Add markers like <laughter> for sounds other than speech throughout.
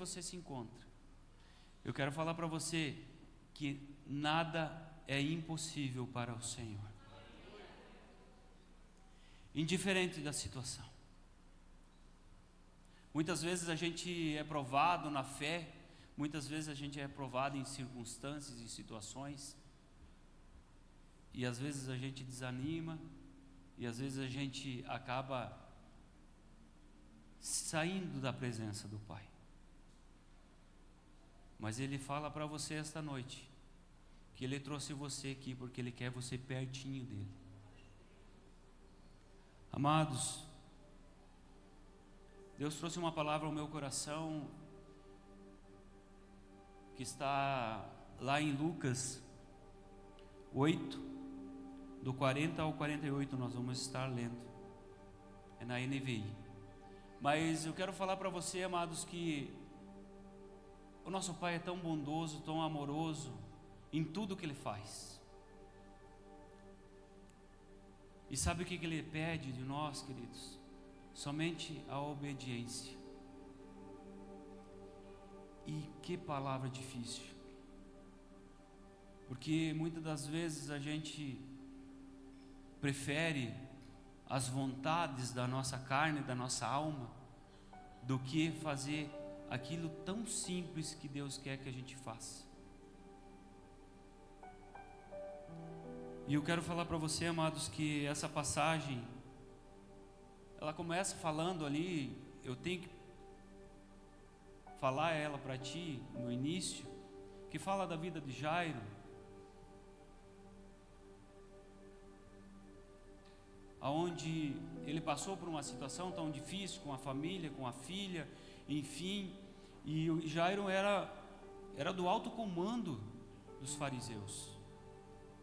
você se encontra, eu quero falar para você que nada é impossível para o Senhor. Indiferente da situação. Muitas vezes a gente é provado na fé, muitas vezes a gente é provado em circunstâncias e situações, e às vezes a gente desanima, e às vezes a gente acaba saindo da presença do Pai. Mas Ele fala para você esta noite que Ele trouxe você aqui porque Ele quer você pertinho dele. Amados, Deus trouxe uma palavra ao meu coração que está lá em Lucas 8, do 40 ao 48, nós vamos estar lendo. É na NVI. Mas eu quero falar para você, amados, que o nosso Pai é tão bondoso, tão amoroso em tudo que Ele faz. E sabe o que Ele pede de nós, queridos? Somente a obediência. E que palavra difícil. Porque muitas das vezes a gente prefere as vontades da nossa carne, da nossa alma, do que fazer aquilo tão simples que Deus quer que a gente faça. E eu quero falar para você, amados, que essa passagem, ela começa falando ali, eu tenho que falar ela para ti no início, que fala da vida de Jairo, aonde ele passou por uma situação tão difícil com a família, com a filha, enfim, e Jairo era era do alto comando dos fariseus.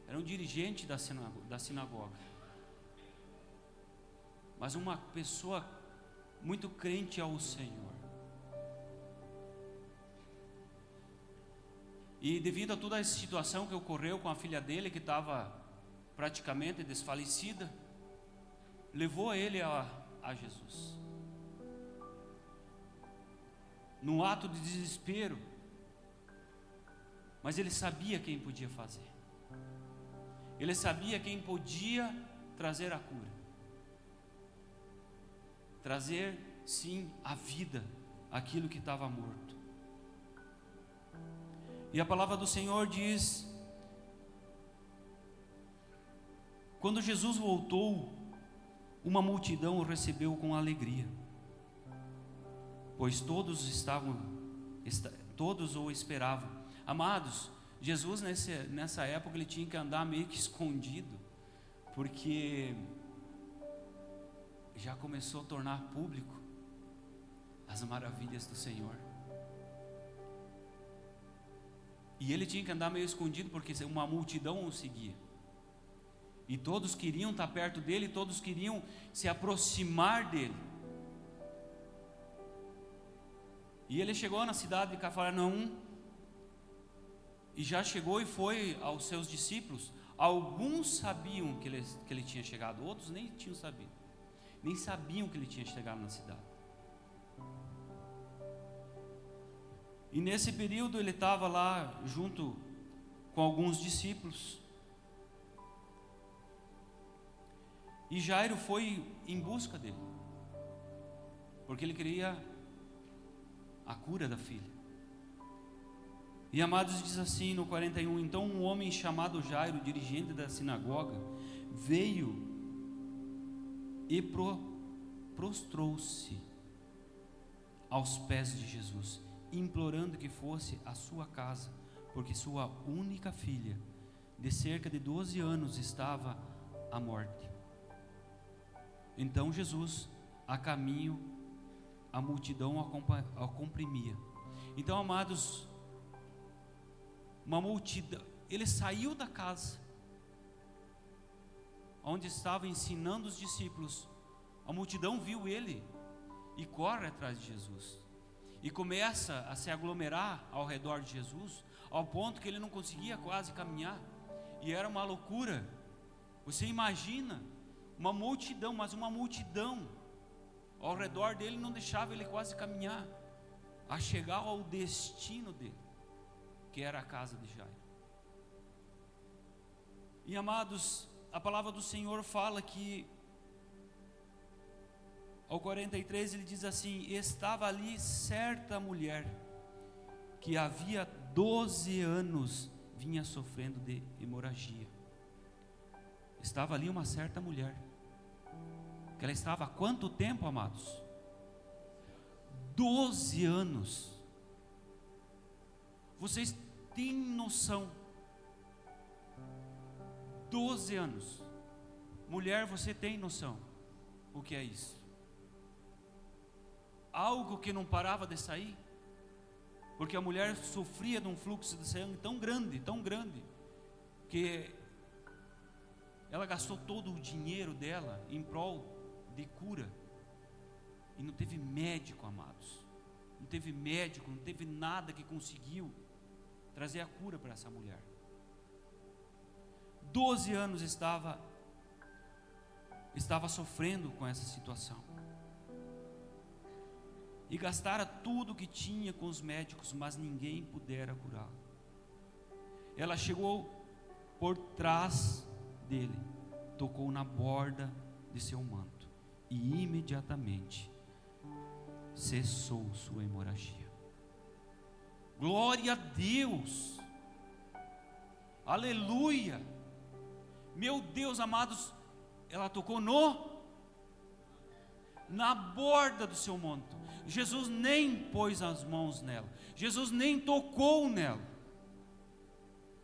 Era um dirigente da sinagoga, da sinagoga. Mas uma pessoa muito crente ao Senhor. E devido a toda essa situação que ocorreu com a filha dele, que estava praticamente desfalecida, levou ele a, a Jesus. Num ato de desespero, mas ele sabia quem podia fazer. Ele sabia quem podia trazer a cura. Trazer, sim, a vida, aquilo que estava morto. E a palavra do Senhor diz: quando Jesus voltou uma multidão o recebeu com alegria, pois todos estavam, todos o esperavam. Amados, Jesus nesse, nessa época ele tinha que andar meio que <laughs> escondido, porque já começou a tornar público as maravilhas do Senhor. E ele tinha que andar meio escondido porque uma multidão o seguia. E todos queriam estar perto dele, todos queriam se aproximar dele. E ele chegou na cidade de Cafarnaum e já chegou e foi aos seus discípulos. Alguns sabiam que ele, que ele tinha chegado, outros nem tinham sabido, nem sabiam que ele tinha chegado na cidade. E nesse período ele estava lá junto com alguns discípulos. E Jairo foi em busca dele, porque ele queria a cura da filha. E Amados diz assim no 41: Então um homem chamado Jairo, dirigente da sinagoga, veio e pro, prostrou-se aos pés de Jesus, implorando que fosse à sua casa, porque sua única filha, de cerca de 12 anos, estava à morte. Então Jesus, a caminho, a multidão a comprimia. Então, amados, uma multidão, ele saiu da casa, onde estava ensinando os discípulos. A multidão viu ele e corre atrás de Jesus. E começa a se aglomerar ao redor de Jesus, ao ponto que ele não conseguia quase caminhar. E era uma loucura. Você imagina uma multidão, mas uma multidão ao redor dele não deixava ele quase caminhar. a chegar ao destino dele, que era a casa de Jairo. E amados, a palavra do Senhor fala que ao 43 ele diz assim: Estava ali certa mulher que havia 12 anos vinha sofrendo de hemorragia. Estava ali uma certa mulher. Que ela estava há quanto tempo, amados? 12 anos. Vocês têm noção? 12 anos. Mulher, você tem noção o que é isso? Algo que não parava de sair? Porque a mulher sofria de um fluxo de sangue tão grande, tão grande, que ela gastou todo o dinheiro dela em prol de cura. E não teve médico, amados. Não teve médico, não teve nada que conseguiu trazer a cura para essa mulher. Doze anos estava estava sofrendo com essa situação e gastara tudo que tinha com os médicos, mas ninguém pudera curá-lo. Ela chegou por trás dele, tocou na borda de seu manto e imediatamente cessou sua hemorragia. Glória a Deus! Aleluia! Meu Deus, amados, ela tocou no na borda do seu manto. Jesus nem pôs as mãos nela, Jesus nem tocou nela,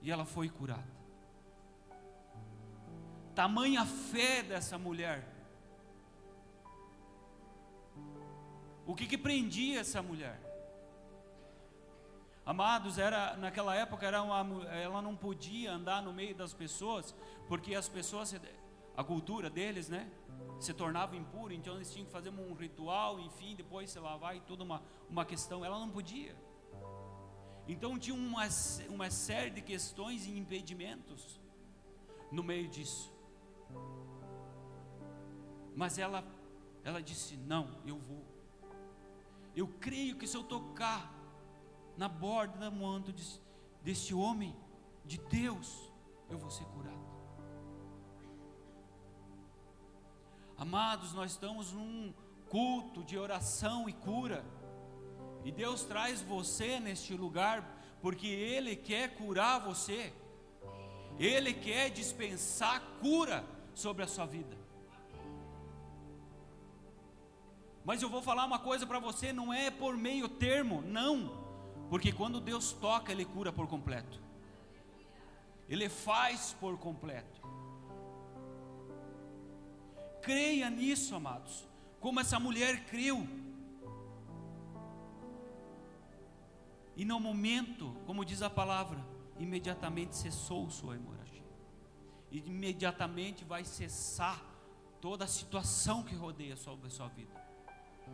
e ela foi curada. Tamanha fé dessa mulher. O que, que prendia essa mulher? Amados, era naquela época era uma, ela não podia andar no meio das pessoas, porque as pessoas, a cultura deles, né? se tornava impuro, então eles tinham que fazer um ritual, enfim, depois se lavar e toda uma, uma questão. Ela não podia. Então tinha uma, uma série de questões e impedimentos no meio disso. Mas ela, ela disse: Não, eu vou. Eu creio que se eu tocar na borda da manto desse, homem de Deus, eu vou ser curado. Amados, nós estamos num culto de oração e cura. E Deus traz você neste lugar porque Ele quer curar você. Ele quer dispensar cura sobre a sua vida. Mas eu vou falar uma coisa para você, não é por meio termo, não. Porque quando Deus toca, Ele cura por completo. Ele faz por completo. Creia nisso, amados, como essa mulher creu. E no momento, como diz a palavra, imediatamente cessou sua hemorragia. Imediatamente vai cessar toda a situação que rodeia a sua vida.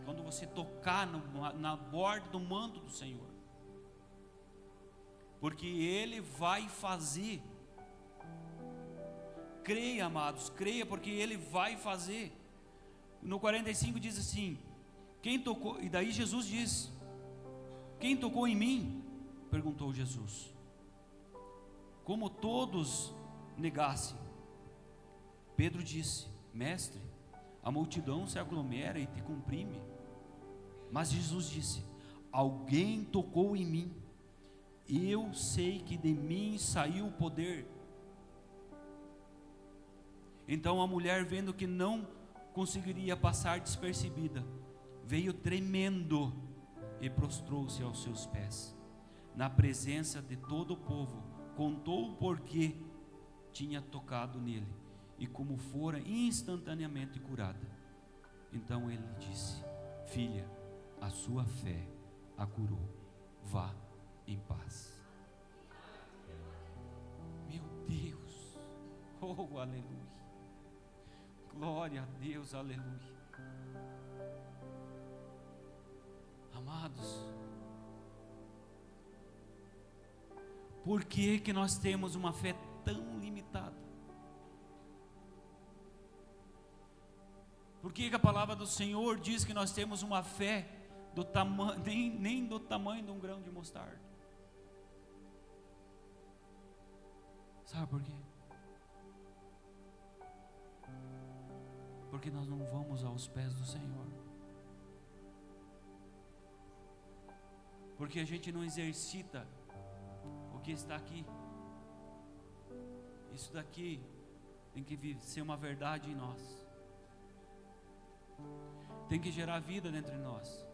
Quando você tocar no, na borda do manto do Senhor. Porque Ele vai fazer Creia, amados, creia, porque Ele vai fazer. No 45 diz assim: Quem tocou? E daí Jesus diz: Quem tocou em mim? Perguntou Jesus. Como todos negassem, Pedro disse: Mestre, a multidão se aglomera e te comprime. Mas Jesus disse: Alguém tocou em mim. Eu sei que de mim saiu o poder então a mulher, vendo que não conseguiria passar despercebida, veio tremendo e prostrou-se aos seus pés. Na presença de todo o povo, contou o porquê tinha tocado nele e como fora instantaneamente curada. Então ele disse: Filha, a sua fé a curou. Vá em paz. Meu Deus, oh aleluia. Glória a Deus, aleluia. Amados, por que, que nós temos uma fé tão limitada? Por que, que a palavra do Senhor diz que nós temos uma fé do tamanho, nem, nem do tamanho de um grão de mostarda. Sabe por quê? Porque nós não vamos aos pés do Senhor. Porque a gente não exercita o que está aqui. Isso daqui tem que ser uma verdade em nós. Tem que gerar vida dentro de nós.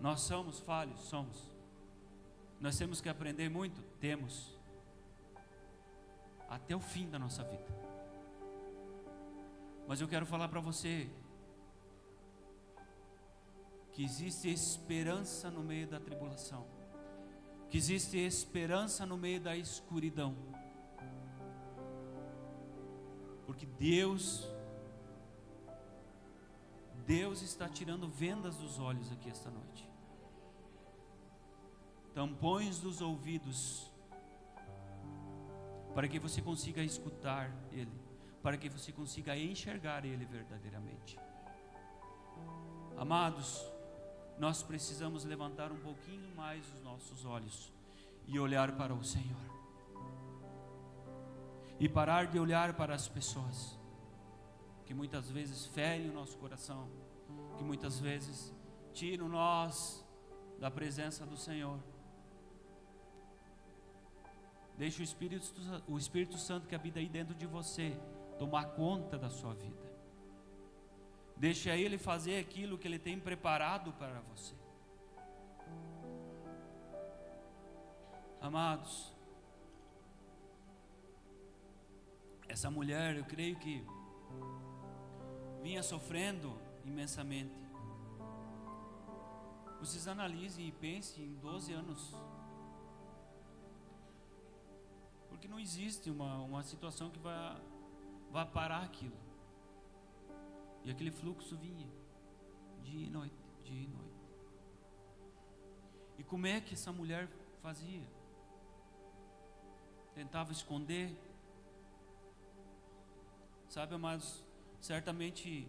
Nós somos falhos, somos. Nós temos que aprender muito, temos. Até o fim da nossa vida. Mas eu quero falar para você que existe esperança no meio da tribulação, que existe esperança no meio da escuridão. Porque Deus Deus está tirando vendas dos olhos aqui esta noite. Tampões dos ouvidos para que você consiga escutar ele, para que você consiga enxergar ele verdadeiramente. Amados, nós precisamos levantar um pouquinho mais os nossos olhos e olhar para o Senhor. E parar de olhar para as pessoas que muitas vezes ferem o nosso coração, que muitas vezes tiram nós da presença do Senhor. Deixe o Espírito, o Espírito Santo que habita aí dentro de você tomar conta da sua vida. Deixe Ele fazer aquilo que Ele tem preparado para você. Amados, essa mulher, eu creio que vinha sofrendo imensamente. Vocês analisem e pensem em 12 anos. Porque não existe uma, uma situação que vai, vai parar aquilo. E aquele fluxo vinha, dia e noite, dia e noite. E como é que essa mulher fazia? Tentava esconder. Sabe, amados, certamente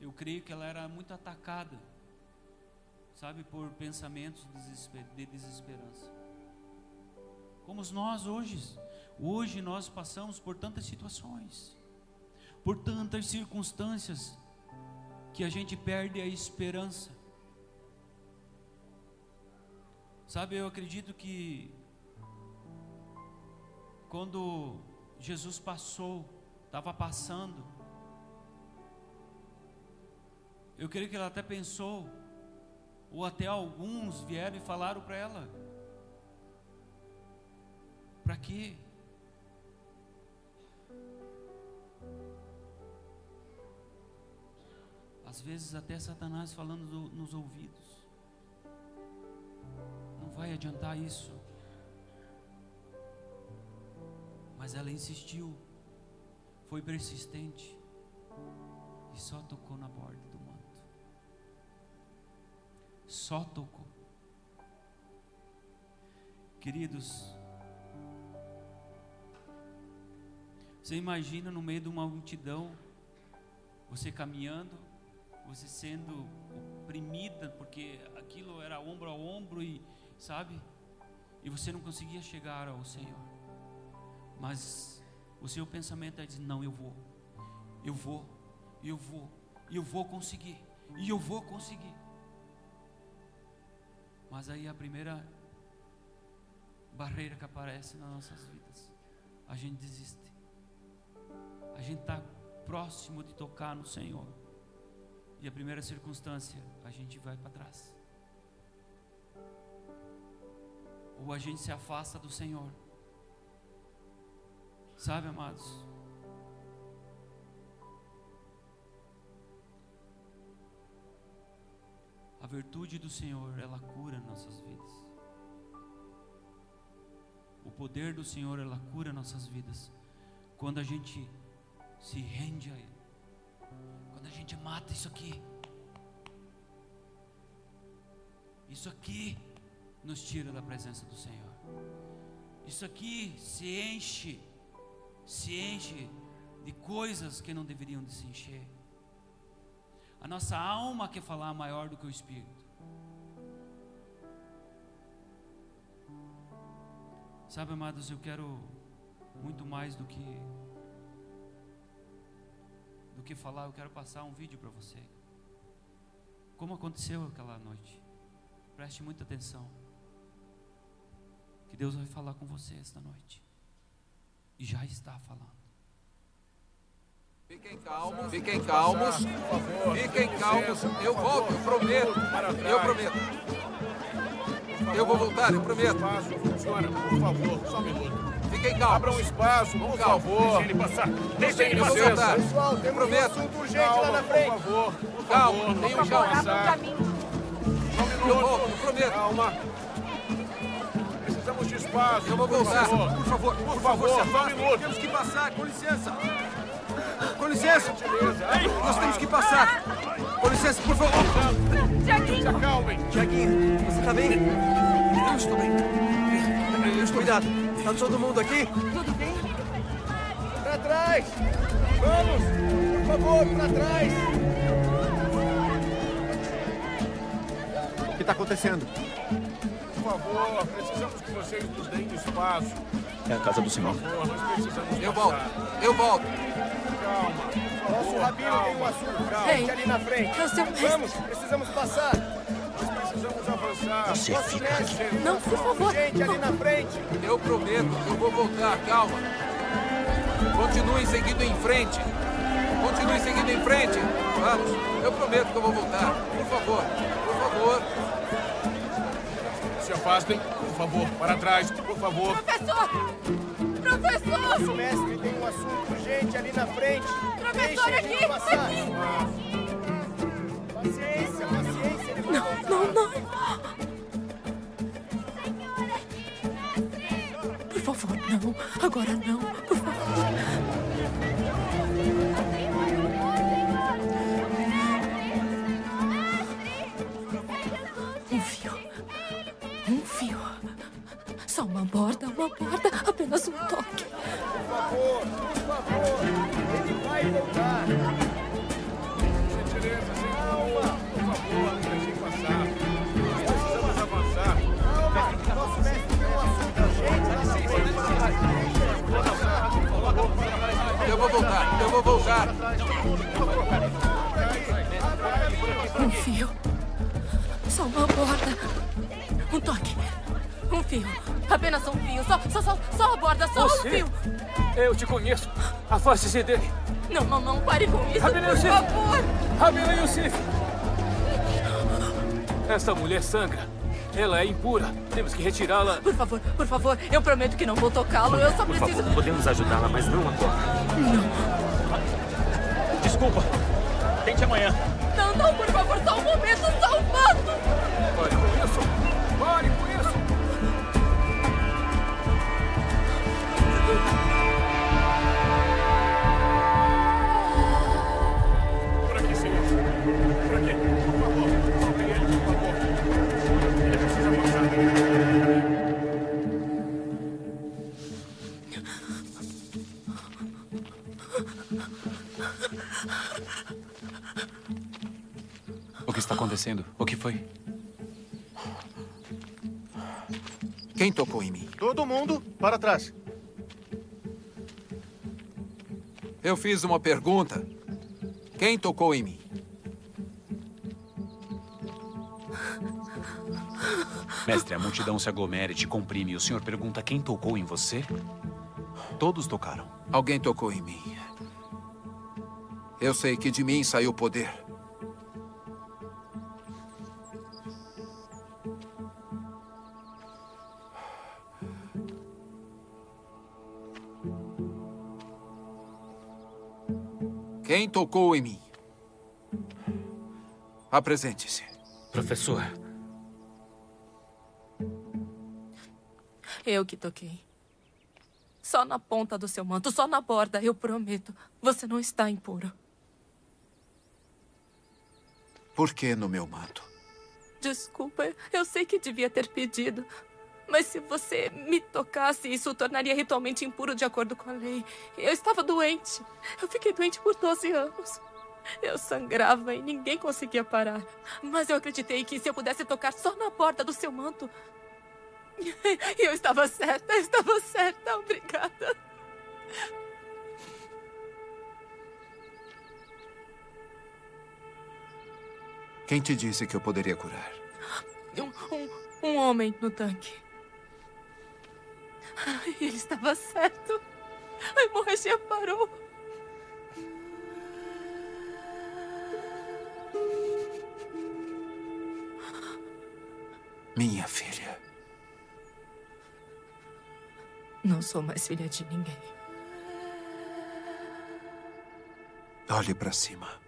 eu creio que ela era muito atacada, sabe, por pensamentos de desesperança. Como nós hoje, hoje nós passamos por tantas situações por tantas circunstâncias que a gente perde a esperança. Sabe, eu acredito que quando Jesus passou, estava passando, eu creio que ela até pensou, ou até alguns vieram e falaram para ela: para quê? Às vezes até Satanás falando do, nos ouvidos. Não vai adiantar isso. Mas ela insistiu, foi persistente e só tocou na borda do manto. Só tocou. Queridos, você imagina no meio de uma multidão, você caminhando, você sendo oprimida, porque aquilo era ombro a ombro e, sabe? E você não conseguia chegar ao Senhor. Mas o seu pensamento é dizer: não, eu vou, eu vou, eu vou, eu vou conseguir, e eu vou conseguir. Mas aí a primeira barreira que aparece nas nossas vidas, a gente desiste. A gente está próximo de tocar no Senhor. E a primeira circunstância, a gente vai para trás. Ou a gente se afasta do Senhor. Sabe, amados? A virtude do Senhor, ela cura nossas vidas. O poder do Senhor, ela cura nossas vidas. Quando a gente se rende a Ele gente mata isso aqui. Isso aqui nos tira da presença do Senhor. Isso aqui se enche, se enche de coisas que não deveriam de se encher. A nossa alma quer falar maior do que o espírito. Sabe, amados, eu quero muito mais do que do que falar, eu quero passar um vídeo para você. Como aconteceu aquela noite? Preste muita atenção. Que Deus vai falar com você esta noite. Já está falando. Fiquem calmos, fiquem calmos, fiquem calmos. Eu volto, eu prometo, eu prometo. Eu vou voltar, eu prometo. Senhora, por favor, só um minuto. Fiquem calmos. Abra um espaço, por Calma. favor. Deixa ele passar. Deixa ele Eu vou passar. voltar. Pessoal, um prometo. assunto urgente lá na frente. Por favor, por Calma, favor, tenham vamos calma. Eu volto, eu prometo. Calma. Eu vou por voltar. favor. Por favor, por Por favor, favor, se um. Temos que passar, com licença. Com licença. Nós temos que passar. Com licença, por favor. Se acalmem. Tiaguinho, você tá bem? Eu estou bem. Eu estou cuidado. Tá todo mundo aqui? Pra trás. Vamos. Por favor, pra trás. O que está acontecendo? Por favor, precisamos que vocês nos deem espaço. É a casa do senhor. Por favor, nós precisamos Eu volto, eu volto. Calma. Nosso rabino tem um assunto Ei, ali na frente. o seu mestre. Vamos, precisamos passar. Nós precisamos avançar. Você Nosso fica mestre um Não, por favor. urgente ali na frente. Eu prometo, eu vou voltar, calma. Continuem seguindo em frente. Continuem seguindo em frente. Vamos, eu prometo que eu vou voltar. Por favor, por favor. Se afastem, por favor, para trás, por favor. Professor! Professor! Nosso mestre tem um assunto urgente ali na frente. Professor, Deixem aqui, passar. aqui. Paciência, paciência, ele vai voltar. Não, não. Por favor, não. Agora não. Por favor. Borda, uma borda. Apenas um toque. Por favor, por favor. Ele vai voltar. Gentileza, sem calma. Por favor, deixem passar. Precisamos avançar. Calma, nosso mestre tem um assunto urgente lá na frente. Eu vou voltar, eu vou voltar. Um fio. Só uma borda. Um toque. Um fio. Apenas um fio. Só, só, só, só a borda. Só um Você? fio. Eu te conheço. Afaste-se dele. Não, não, não. Pare com isso. Rabino Por Yosef. favor. Rabino Yosef. Esta mulher sangra. Ela é impura. Temos que retirá-la. Por favor, por favor. Eu prometo que não vou tocá-lo. Eu só Por preciso. favor, podemos ajudá-la, mas não agora. Desculpa. Tente amanhã. Não, não, por favor. Só um momento. Só um passo. O que está acontecendo? O que foi? Quem tocou em mim? Todo mundo para trás. Eu fiz uma pergunta. Quem tocou em mim? Mestre, a multidão se aglomera e te comprime. E o senhor pergunta quem tocou em você? Todos tocaram. Alguém tocou em mim. Eu sei que de mim saiu poder. Quem tocou em mim? Apresente-se. Professor, Eu que toquei. Só na ponta do seu manto, só na borda, eu prometo. Você não está impuro. Por que no meu manto? Desculpa, eu sei que devia ter pedido. Mas se você me tocasse, isso o tornaria ritualmente impuro de acordo com a lei. Eu estava doente. Eu fiquei doente por 12 anos. Eu sangrava e ninguém conseguia parar. Mas eu acreditei que se eu pudesse tocar só na porta do seu manto. <laughs> Eu estava certa, eu estava certa. Obrigada. Quem te disse que eu poderia curar? Um, um, um homem no tanque. Ai, Ele estava certo. A hemorragia parou. Minha filha. Não sou mais filha de ninguém. Olhe para cima.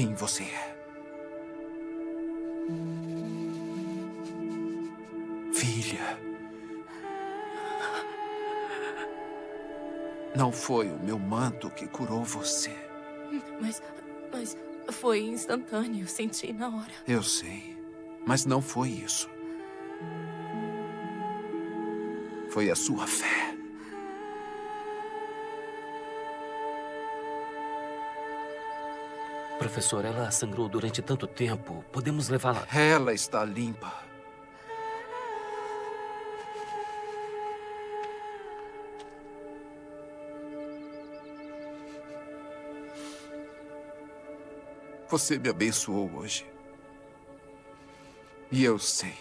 Sim, você é. Filha. Não foi o meu manto que curou você. Mas. Mas. Foi instantâneo. Senti na hora. Eu sei. Mas não foi isso. Foi a sua fé. Professor, ela sangrou durante tanto tempo. Podemos levá-la. Ela está limpa. Você me abençoou hoje. E eu sei.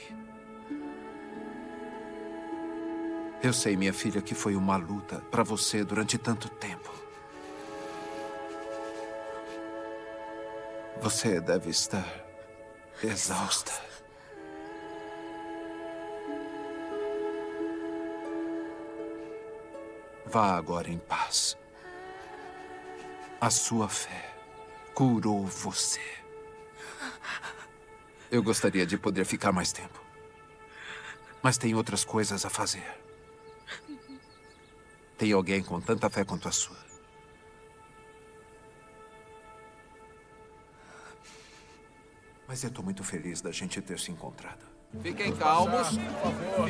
Eu sei, minha filha, que foi uma luta para você durante tanto tempo. Você deve estar exausta. Vá agora em paz. A sua fé curou você. Eu gostaria de poder ficar mais tempo. Mas tem outras coisas a fazer. Tem alguém com tanta fé quanto a sua. Mas eu estou muito feliz da gente ter se encontrado. Fiquem calmos.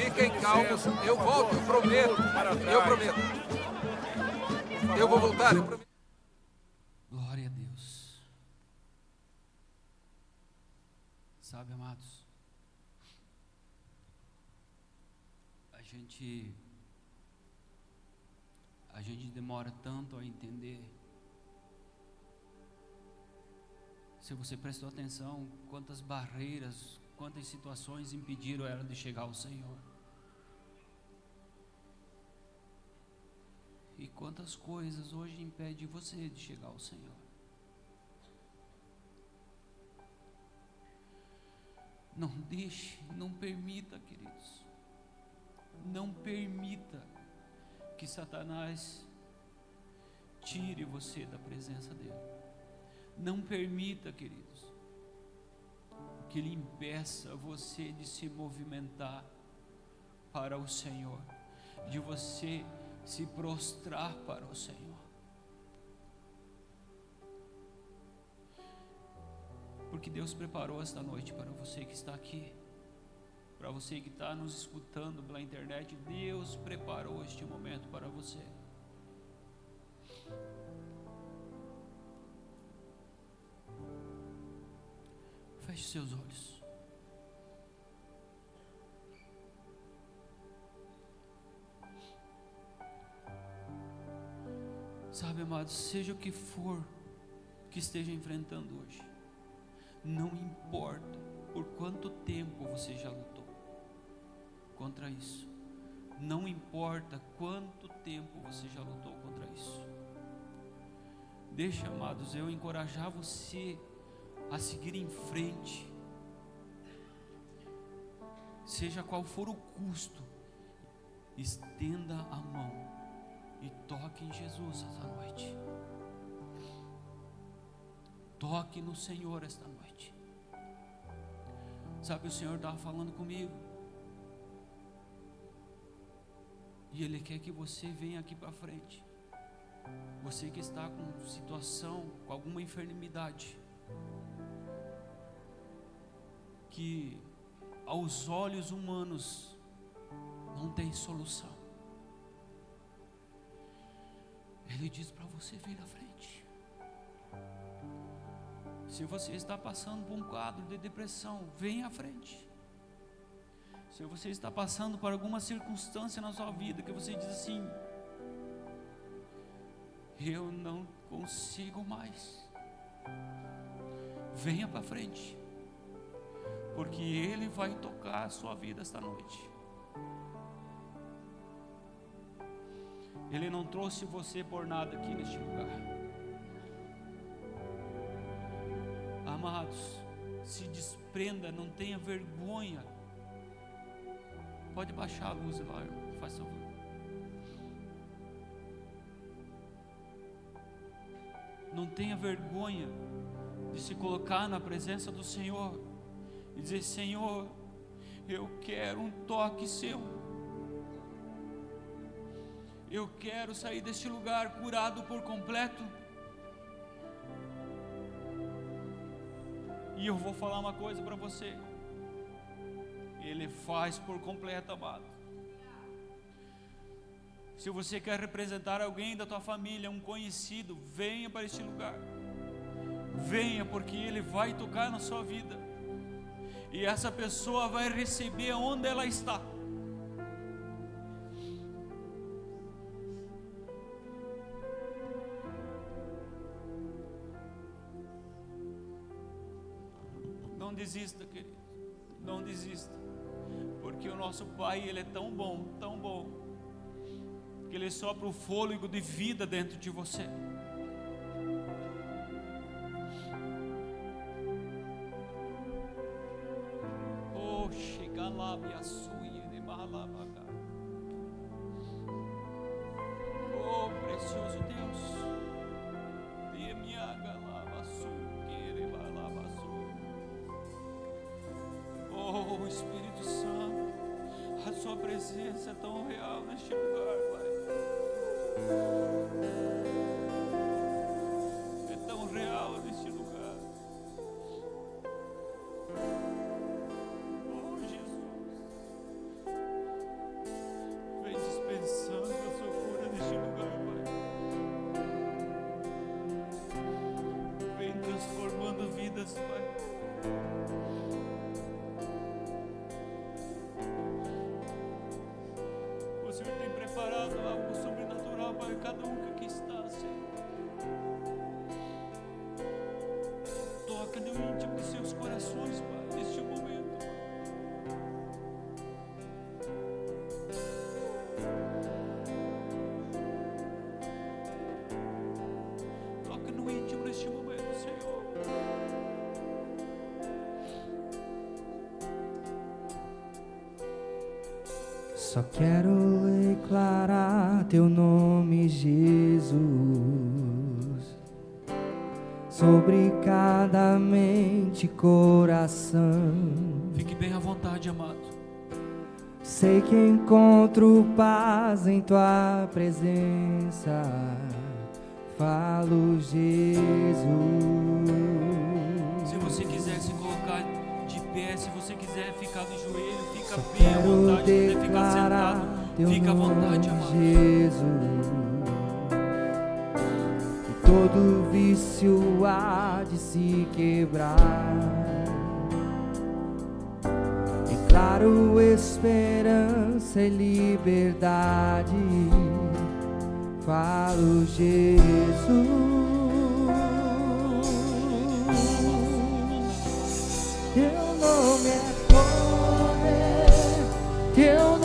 Fiquem calmos. Eu volto, eu prometo. Eu prometo. Eu vou voltar, eu prometo. Glória a Deus. Sabe, amados, a gente a gente demora tanto a entender. Se você prestou atenção, quantas barreiras, quantas situações impediram ela de chegar ao Senhor. E quantas coisas hoje impedem você de chegar ao Senhor. Não deixe, não permita, queridos. Não permita que Satanás tire você da presença dele. Não permita, queridos, que ele impeça você de se movimentar para o Senhor, de você se prostrar para o Senhor. Porque Deus preparou esta noite para você que está aqui, para você que está nos escutando pela internet. Deus preparou este momento para você. Feche seus olhos. Sabe, amados, seja o que for que esteja enfrentando hoje, não importa por quanto tempo você já lutou contra isso, não importa quanto tempo você já lutou contra isso. Deixa, amados, eu encorajar você a seguir em frente, seja qual for o custo, estenda a mão e toque em Jesus esta noite. Toque no Senhor esta noite. Sabe, o Senhor estava falando comigo. E Ele quer que você venha aqui para frente. Você que está com situação, com alguma enfermidade, que aos olhos humanos não tem solução. Ele diz para você vir na frente. Se você está passando por um quadro de depressão, venha à frente. Se você está passando por alguma circunstância na sua vida que você diz assim: Eu não consigo mais. Venha para frente, porque Ele vai tocar a sua vida esta noite. Ele não trouxe você por nada aqui neste lugar. Amados, se desprenda, não tenha vergonha. Pode baixar a luz lá, faz favor. Não tenha vergonha de se colocar na presença do Senhor e dizer: Senhor, eu quero um toque seu. Eu quero sair deste lugar curado por completo. E eu vou falar uma coisa para você. Ele faz por completo, amado. Se você quer representar alguém da tua família, um conhecido, venha para este lugar. Venha, porque Ele vai tocar na sua vida. E essa pessoa vai receber onde ela está. Não desista, querido. Não desista. Porque o nosso Pai, Ele é tão bom, tão bom, que Ele sopra o fôlego de vida dentro de você. Íntimo neste momento, Senhor. Só quero declarar teu nome, Jesus, sobre cada mente e coração. Fique bem à vontade, amado. Sei que encontro paz em tua presença. Falo, Jesus. Se você quiser se colocar de pé, se você quiser ficar de joelho, fica Só bem à vontade. Se quiser ficar sentado, fica à vontade, amado. Jesus. E todo vício há de se quebrar. Declaro esperança e liberdade. Falo, Jesus. Teu nome é poder, teu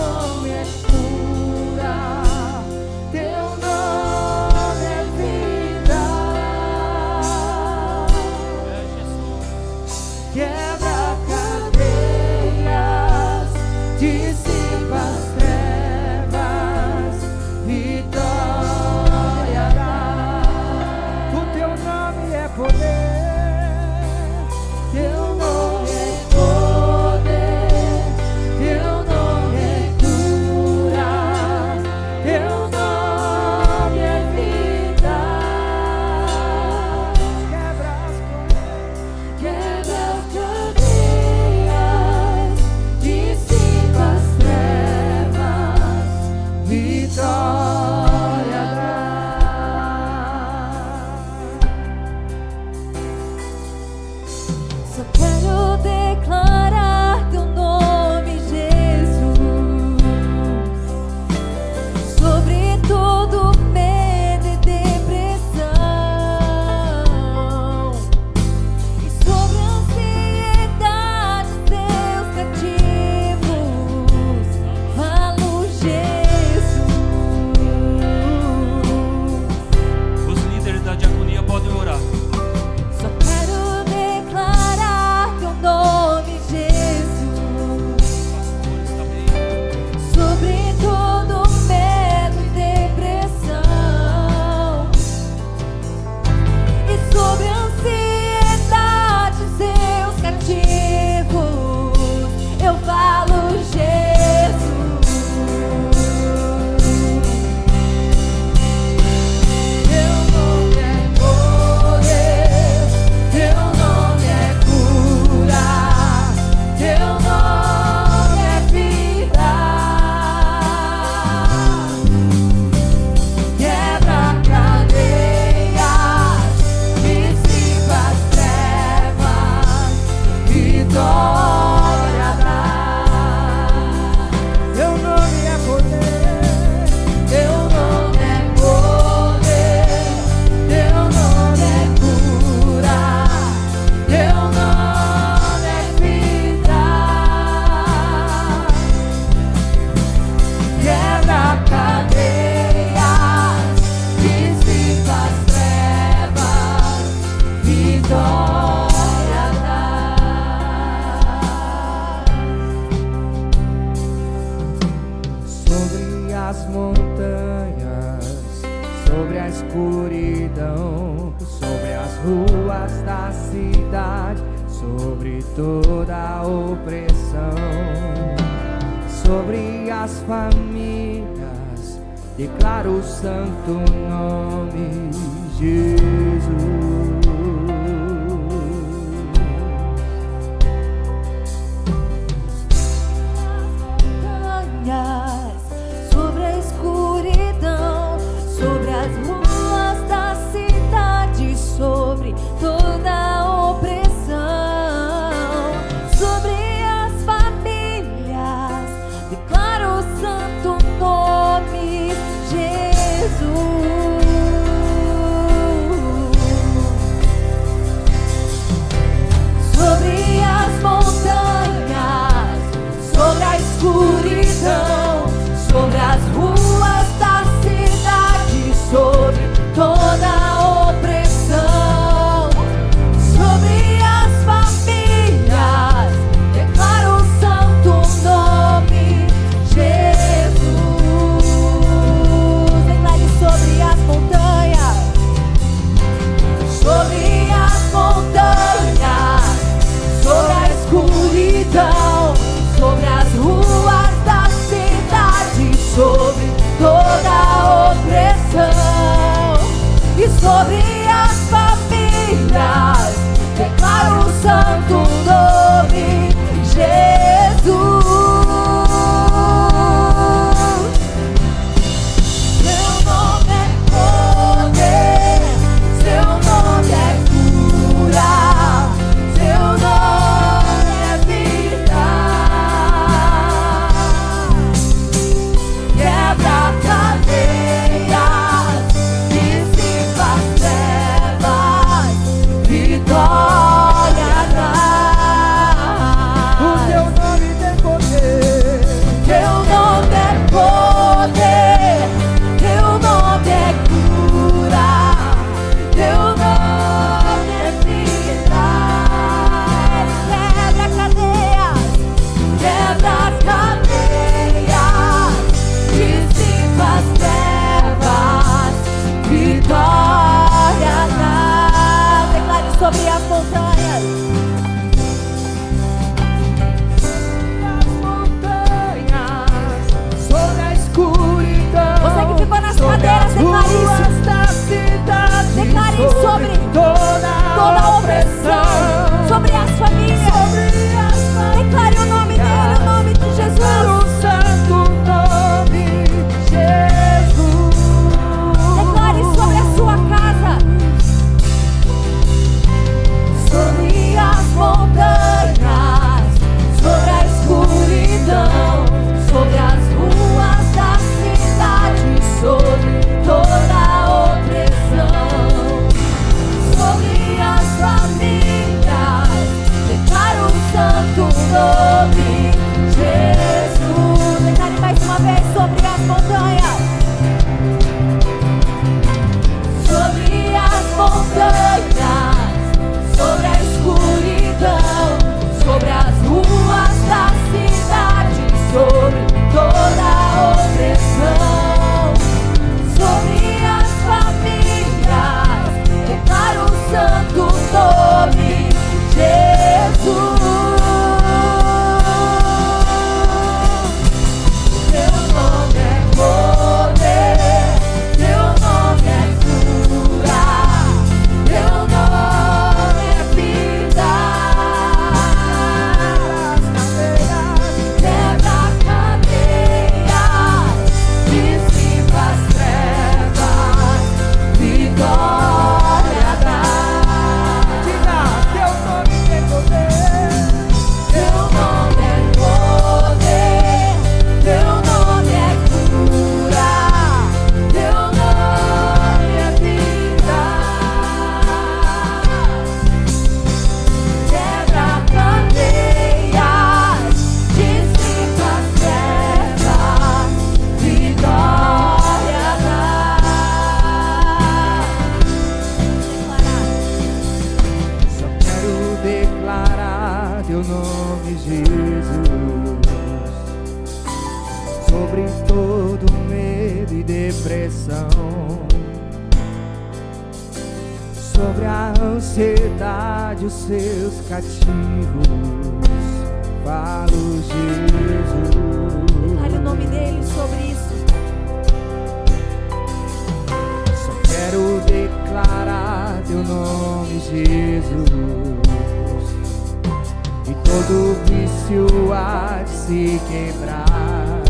todo vício há de se quebrar.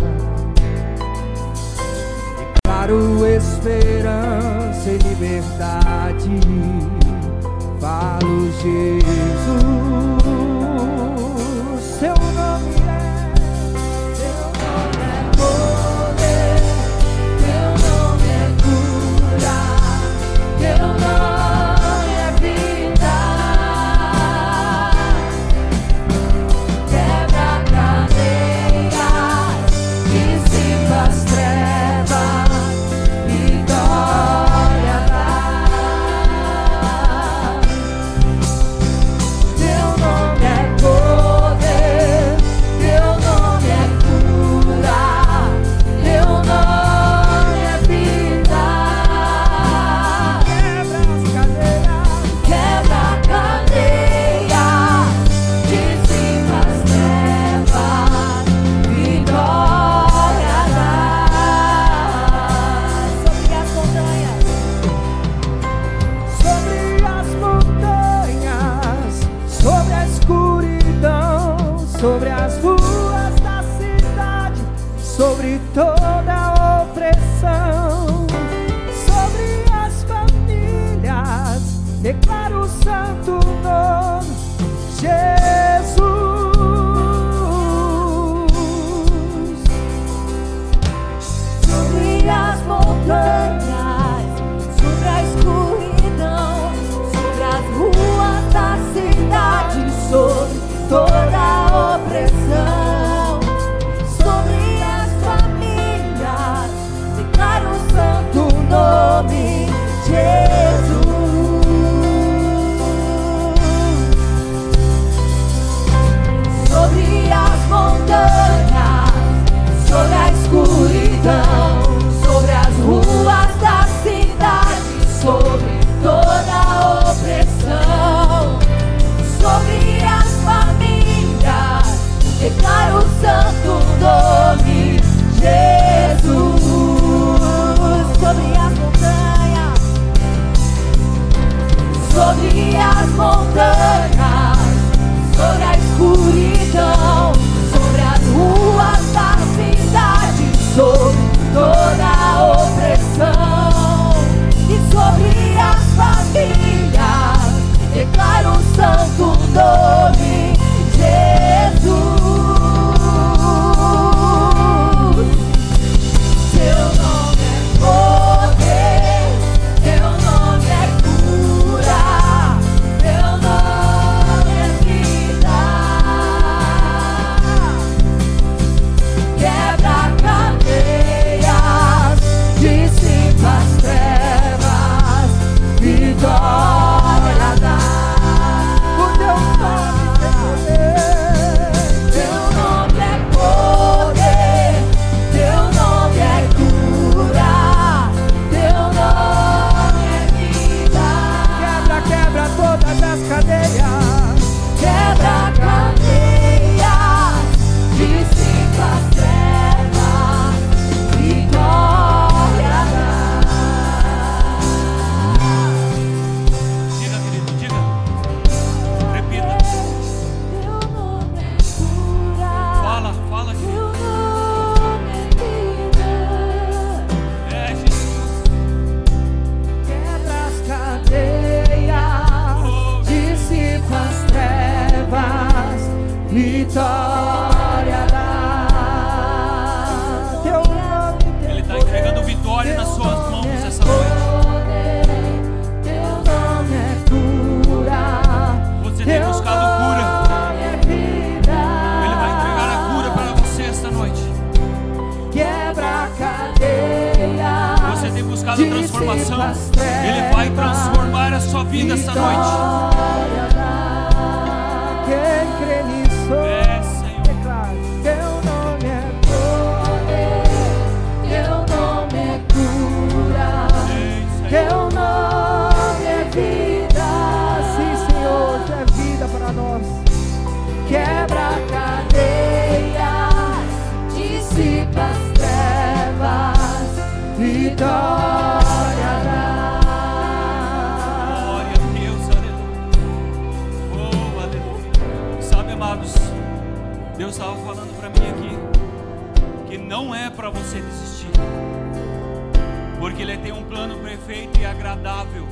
Declaro esperança e liberdade. Falo Jesus. Não é para você desistir, porque Ele tem um plano perfeito e agradável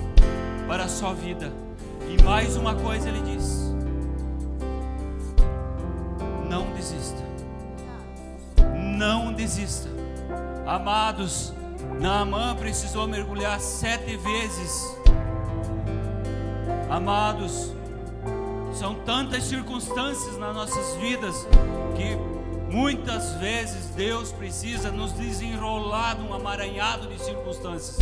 para a sua vida. E mais uma coisa Ele diz: não desista, não desista, amados. Naamã precisou mergulhar sete vezes Amados, são tantas circunstâncias nas nossas vidas que muitas vezes Deus precisa nos desenrolar num amaranhado de circunstâncias.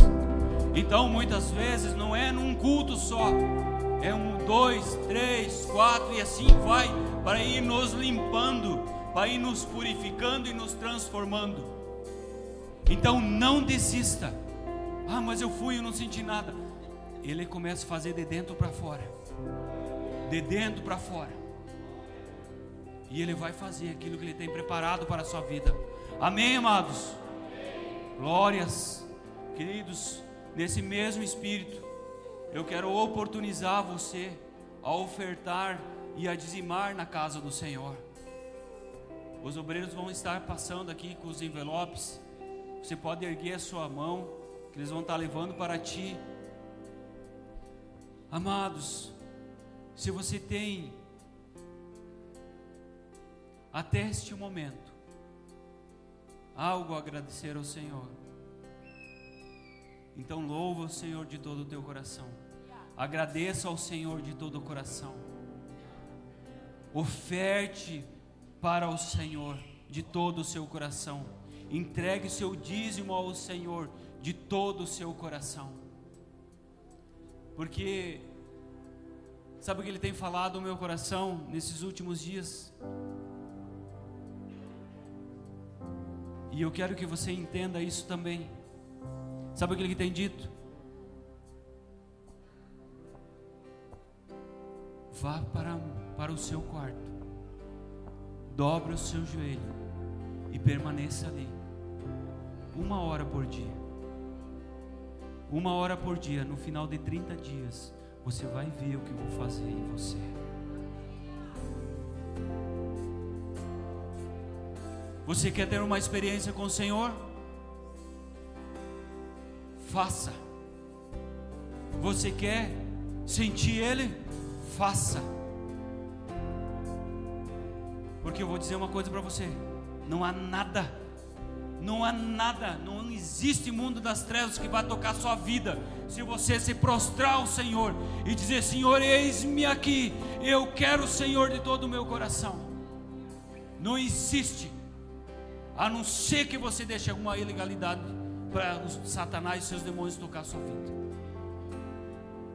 Então, muitas vezes não é num culto só, é um, dois, três, quatro e assim vai para ir nos limpando, para ir nos purificando e nos transformando. Então, não desista. Ah, mas eu fui e não senti nada ele começa a fazer de dentro para fora. De dentro para fora. E ele vai fazer aquilo que ele tem preparado para a sua vida. Amém, amados? Glórias. Queridos, nesse mesmo espírito, eu quero oportunizar você a ofertar e a dizimar na casa do Senhor. Os obreiros vão estar passando aqui com os envelopes. Você pode erguer a sua mão, que eles vão estar levando para ti. Amados, se você tem até este momento algo a agradecer ao Senhor, então louva o Senhor de todo o teu coração. Agradeça ao Senhor de todo o coração. Oferte para o Senhor de todo o seu coração. Entregue seu dízimo ao Senhor de todo o seu coração. Porque sabe o que ele tem falado no meu coração nesses últimos dias? E eu quero que você entenda isso também. Sabe o que tem dito? Vá para, para o seu quarto, dobre o seu joelho e permaneça ali, uma hora por dia. Uma hora por dia, no final de 30 dias, você vai ver o que eu vou fazer em você. Você quer ter uma experiência com o Senhor? Faça. Você quer sentir Ele? Faça. Porque eu vou dizer uma coisa para você: não há nada, não há nada, não existe mundo das trevas que vai tocar sua vida se você se prostrar ao Senhor e dizer: Senhor, eis-me aqui, eu quero o Senhor de todo o meu coração. Não existe, a não ser que você deixe alguma ilegalidade para Satanás e seus demônios tocar sua vida.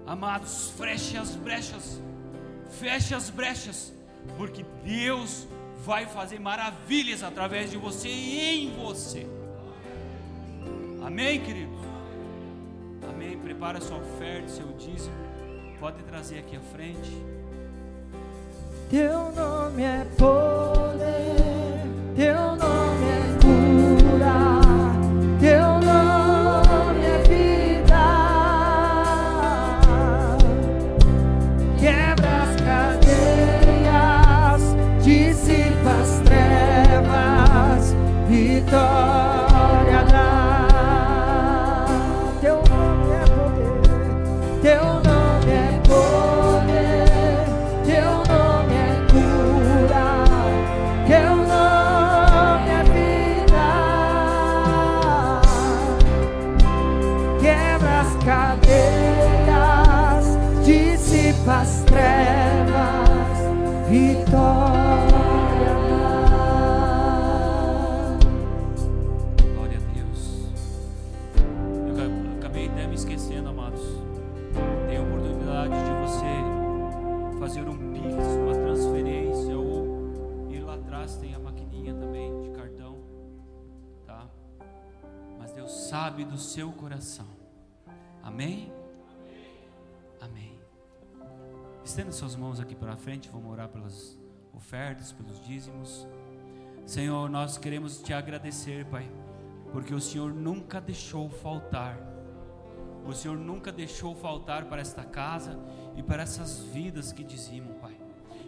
Amados, feche as brechas, feche as brechas, porque Deus vai fazer maravilhas através de você e em você. Amém, queridos? Amém. Prepara sua oferta, seu dízimo. Pode trazer aqui à frente. Teu nome é poder, teu nome sabe do seu coração. Amém? Amém. Estenda suas mãos aqui para frente, vamos orar pelas ofertas, pelos dízimos. Senhor, nós queremos te agradecer, Pai, porque o Senhor nunca deixou faltar. O Senhor nunca deixou faltar para esta casa e para essas vidas que dizimam, Pai.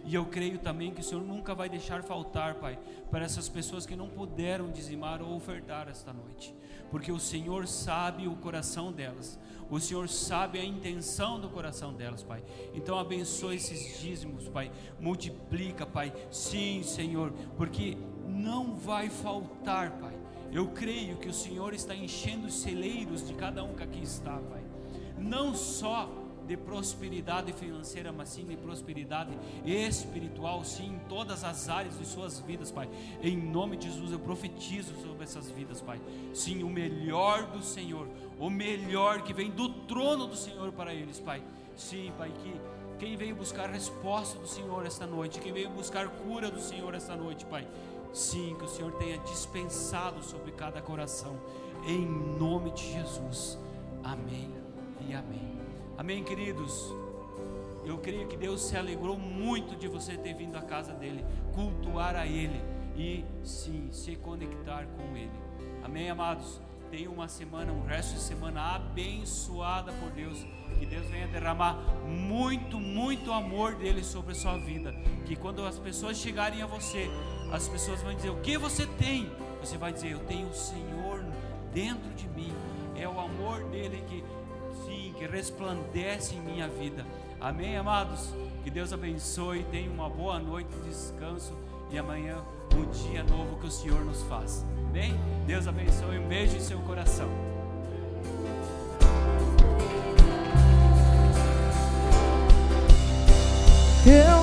E eu creio também que o Senhor nunca vai deixar faltar, Pai, para essas pessoas que não puderam dizimar ou ofertar esta noite, porque o Senhor sabe o coração delas, o Senhor sabe a intenção do coração delas, Pai. Então abençoe esses dízimos, Pai, multiplica, Pai. Sim, Senhor, porque não vai faltar, Pai. Eu creio que o Senhor está enchendo os celeiros de cada um que aqui está, Pai. Não só de prosperidade financeira, mas sim de prosperidade espiritual, sim, em todas as áreas de suas vidas, Pai. Em nome de Jesus, eu profetizo sobre essas vidas, Pai. Sim, o melhor do Senhor, o melhor que vem do trono do Senhor para eles, Pai. Sim, Pai, que quem veio buscar resposta do Senhor esta noite, quem veio buscar cura do Senhor esta noite, Pai. Sim, que o Senhor tenha dispensado sobre cada coração, em nome de Jesus. Amém e amém. Amém, queridos? Eu creio que Deus se alegrou muito de você ter vindo à casa dele, cultuar a Ele e sim, se conectar com Ele. Amém, amados? Tenha uma semana, um resto de semana abençoada por Deus. Que Deus venha derramar muito, muito amor dele sobre a sua vida. Que quando as pessoas chegarem a você, as pessoas vão dizer: O que você tem? Você vai dizer: Eu tenho o Senhor dentro de mim. É o amor dele que que resplandece em minha vida. Amém, amados? Que Deus abençoe, tenha uma boa noite de descanso e amanhã um dia novo que o Senhor nos faz. Amém? Deus abençoe, um beijo em seu coração. Eu